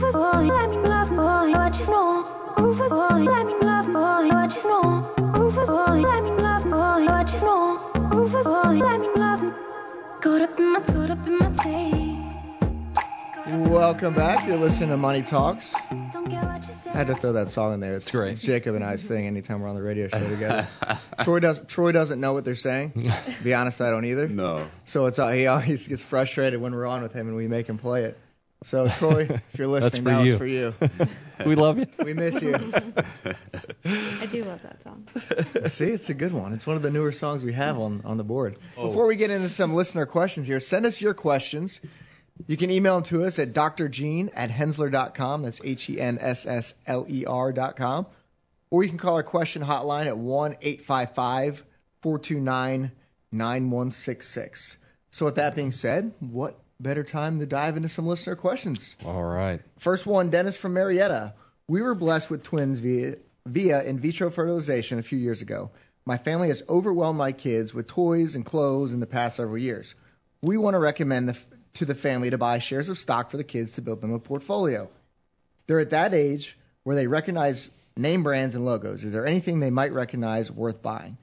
Rufus boy, let me love boy, what you know. Rufus boy, let me love boy, what you know. Rufus boy, let me love boy, what you know. Rufus boy, let me love. Caught up in my, caught up in my tape. Welcome back. You're listening to Money Talks. Don't care what you say. I had to throw that song in there. It's, great. It's Jacob and I's thing. Anytime we're on the radio show together. Troy does. Troy doesn't know what they're saying. To be honest, I don't either. No. So it's uh, he always gets frustrated when we're on with him and we make him play it. So Troy, if you're listening, for that you. was for you. we love you. We miss you. I do love that song. See, it's a good one. It's one of the newer songs we have on, on the board. Oh. Before we get into some listener questions here, send us your questions. You can email them to us at drgene at henssler.com. That's H-E-N-S-S-L-E-R dot com. Or you can call our question hotline at 1-855-429-9166. So with that being said, what better time to dive into some listener questions? All right. First one, Dennis from Marietta. We were blessed with twins via, via in vitro fertilization a few years ago. My family has overwhelmed my kids with toys and clothes in the past several years. We want to recommend the, to the family to buy shares of stock for the kids to build them a portfolio. They're at that age where they recognize name brands and logos. Is there anything they might recognize worth buying?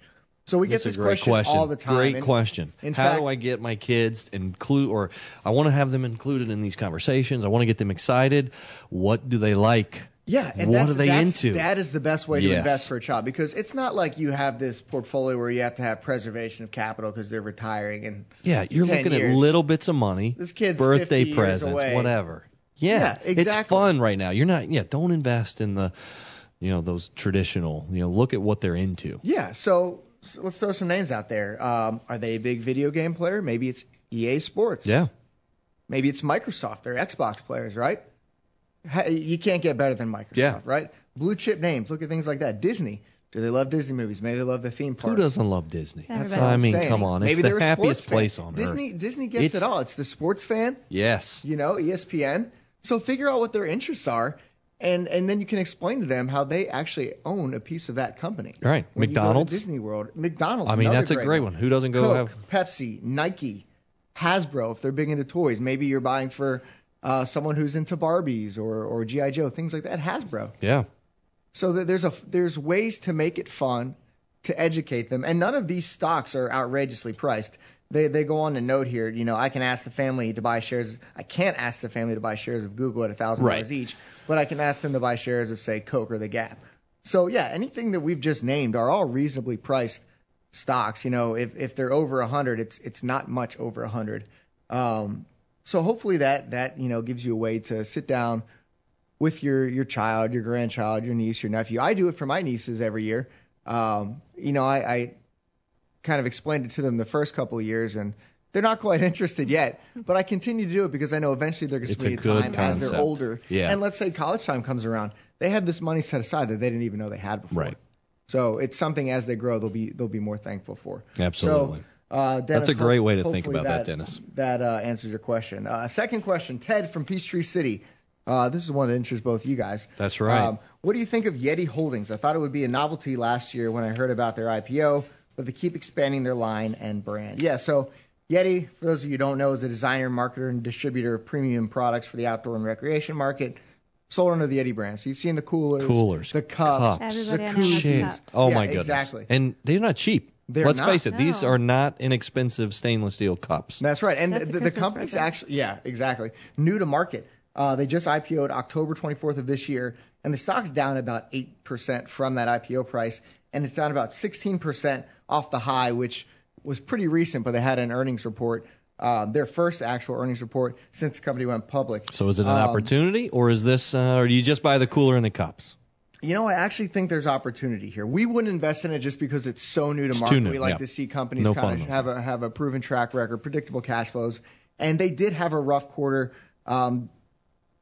So we get this great question, all the time. Great and- question. in How fact- do I get my kids include, or I want to have them included in these conversations? I want to get them excited. What do they like? Yeah, and what are they into? That is the best way to Yes. invest for a child because it's not like you have this portfolio where you have to have preservation of capital because they're retiring and yeah, you're 10 looking years. at little bits of money, This kid's birthday 50 years presents, whatever. Yeah, Yeah, it's fun right now. You're not. Yeah, don't invest in the, you know, those traditional. You know, look at what they're into. Yeah, so let's throw some names out there. Um, are they a big video game player? Maybe it's EA Sports. Yeah. Maybe it's Microsoft. They're Xbox players, right? You can't get better than Microsoft, Yeah. right? Blue chip names. Look at things like that. Disney. Do they love Disney movies? Maybe they love the theme park. Who doesn't love Disney? That's Everybody. what I mean, saying. come on, it's Maybe the they're happiest sports fan. place on Disney, earth. Disney gets It's- it all. It's the sports fan. Yes. you know, ESPN. So figure out what their interests are, and and then you can explain to them how they actually own a piece of that company. Right. When McDonald's? You go to Disney World. McDonald's. I mean, that's a great one. Who doesn't go Coke, have? Pepsi, Nike, Hasbro. If they're big into toys, maybe you're buying for uh, someone who's into Barbies or or GI Joe, things like that. Hasbro. Yeah. So that there's a there's ways to make it fun, to educate them, and none of these stocks are outrageously priced. They they go on to note here, you know, I can ask the family to buy shares. I can't ask the family to buy shares of Google at a thousand dollars each, but I can ask them to buy shares of say Coke or the Gap. So yeah, anything that we've just named are all reasonably priced stocks. You know, if if they're over a hundred, it's it's not much over a hundred. Um, so hopefully that that you know gives you a way to sit down with your your child, your grandchild, your niece, your nephew. I do it for my nieces every year. Um, you know, I, I kind of explained it to them the first couple of years, and they're not quite interested yet. But I continue to do it because I know eventually they're going to be a time as they're older. Yeah. And let's say college time comes around, they have this money set aside that they didn't even know they had before. Right. So it's something as they grow they'll be they'll be more thankful for. Absolutely. So, uh, Dennis, That's a great way to think about that, Dennis. That uh, answers your question. Uh, second question, Ted from Peachtree City. Uh, this is one that interests both you guys. That's right. Um, what do you think of Yeti Holdings? I thought it would be a novelty last year when I heard about their IPO, but they keep expanding their line and brand. Yeah, so Yeti, for those of you who don't know, is a designer, marketer, and distributor of premium products for the outdoor and recreation market, sold under the Yeti brand. So you've seen the coolers, Coolers, the cups, cups, the Everybody I know has koozies. cups. Oh Yeah, my goodness. Exactly. And they're not cheap. They're Let's not. face it, these are not inexpensive stainless steel cups. That's right. And That's the, a the, the company's present. actually, yeah, exactly. New to market. Uh, they just IPO'd October 24th of this year, and the stock's down about 8% from that IPO price, and it's down about 16% off the high, which was pretty recent, but they had an earnings report, uh, their first actual earnings report since the company went public. So is it an Um, opportunity, or is this, uh, or do you just buy the cooler and the cups? You know, I actually think there's opportunity here. We wouldn't invest in it just because it's so new to It's market. new, we like yeah. to see companies No kind of have a have a proven track record, predictable cash flows, and they did have a rough quarter. Um,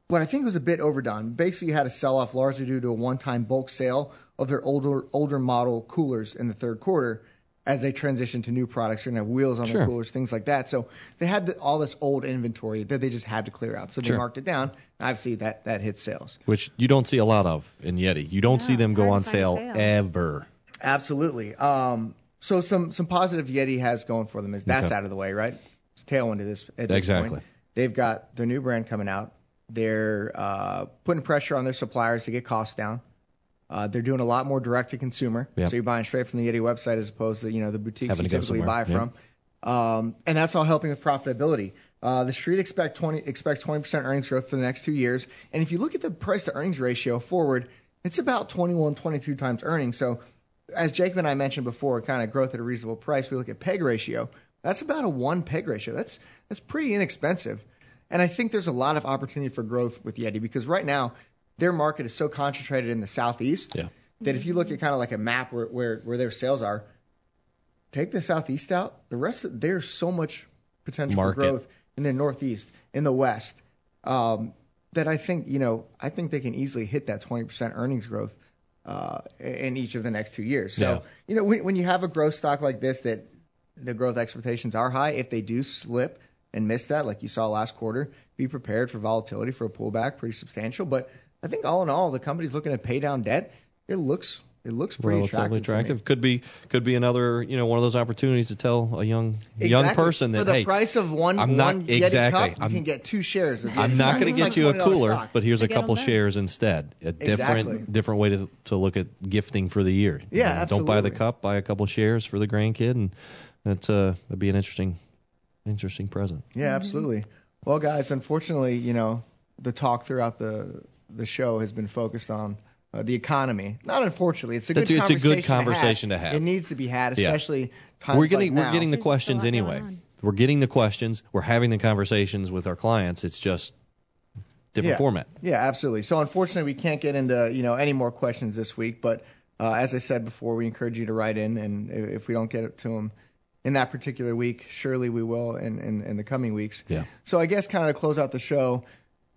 but I think it was a bit overdone. Basically, you had a sell-off largely due to a one-time bulk sale of their older older model coolers in the third quarter as they transition to new products. You're gonna have wheels on Sure. the coolers, things like that. So they had the, all this old inventory that they just had to clear out. So they Sure. marked it down. And obviously, that that hit sales. Which you don't see a lot of in Yeti. You don't No, see them go on to find a sale sale. ever. Absolutely. Um, so some some positive Yeti has going for them is that's Okay. out of the way, right? It's tailwind to this at this Exactly. point. They've got their new brand coming out. They're uh, putting pressure on their suppliers to get costs down. Uh, they're doing a lot more direct to consumer. Yeah. So you're buying straight from the Yeti website as opposed to you know the boutiques Having you typically buy from. Um, and that's all helping with profitability. Uh, the street expect 20 expects 20% earnings growth for the next two years. And if you look at the price to earnings ratio forward, it's about 21, 22 times earnings. So as Jacob and I mentioned before, kind of growth at a reasonable price. We look at PEG ratio. That's about a one PEG ratio. That's that's pretty inexpensive. And I think there's a lot of opportunity for growth with Yeti because right now their market is so concentrated in the southeast Yeah. that if you look at kind of like a map where, where, where their sales are, take the southeast out, the rest of, there's so much potential Market. for growth in the northeast, in the west, um, that I think you know I think they can easily hit that 20% earnings growth uh, in each of the next two years. So Yeah. you know when, when you have a growth stock like this that the growth expectations are high, if they do slip and miss that, like you saw last quarter, be prepared for volatility for a pullback, pretty substantial. But I think all in all, the company's looking to pay down debt. It looks it looks pretty relatively attractive. attractive. Could be could be another you know one of those opportunities to tell a young young Exactly. person for the hey price of one I'm not- one Yeti exactly. cup, you I'm- can get two shares. Of I'm not going to get like you a cooler, stock. but here's So a couple shares instead. A different Exactly. different way to to look at gifting for the year. Yeah, You know, Don't buy the cup, buy a couple shares for the grandkid, and that's uh that'd be an interesting interesting present. Yeah, absolutely. Well, guys, unfortunately, you know, the talk throughout the the show has been focused on uh, the economy. Not unfortunately, it's a good It's a- it's a good conversation conversation to have. It needs to be had, Yeah. especially times we're getting like we're now. getting the There's questions a lot going anyway. We're getting the questions. We're having the conversations with our clients. It's just different Yeah. format. Yeah, absolutely. So unfortunately, we can't get into you know any more questions this week. But uh, as I said before, we encourage you to write in, and if we don't get it to them in that particular week, surely we will in in, in the coming weeks. Yeah. So I guess kind of to close out the show,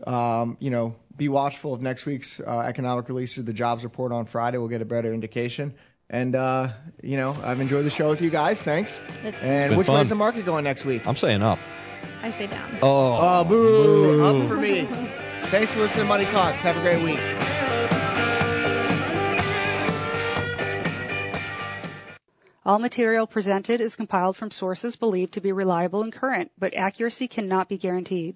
um, you know, be watchful of next week's uh, economic releases, the jobs report on Friday. We'll get a better indication. And uh, you know, I've enjoyed the show with you guys. Thanks. It's- And which fun. way's the market going next week? I'm saying up. I say down. Oh, Oh, boo! Up for me. Thanks for listening to Money Talks. Have a great week. All material presented is compiled from sources believed to be reliable and current, but accuracy cannot be guaranteed.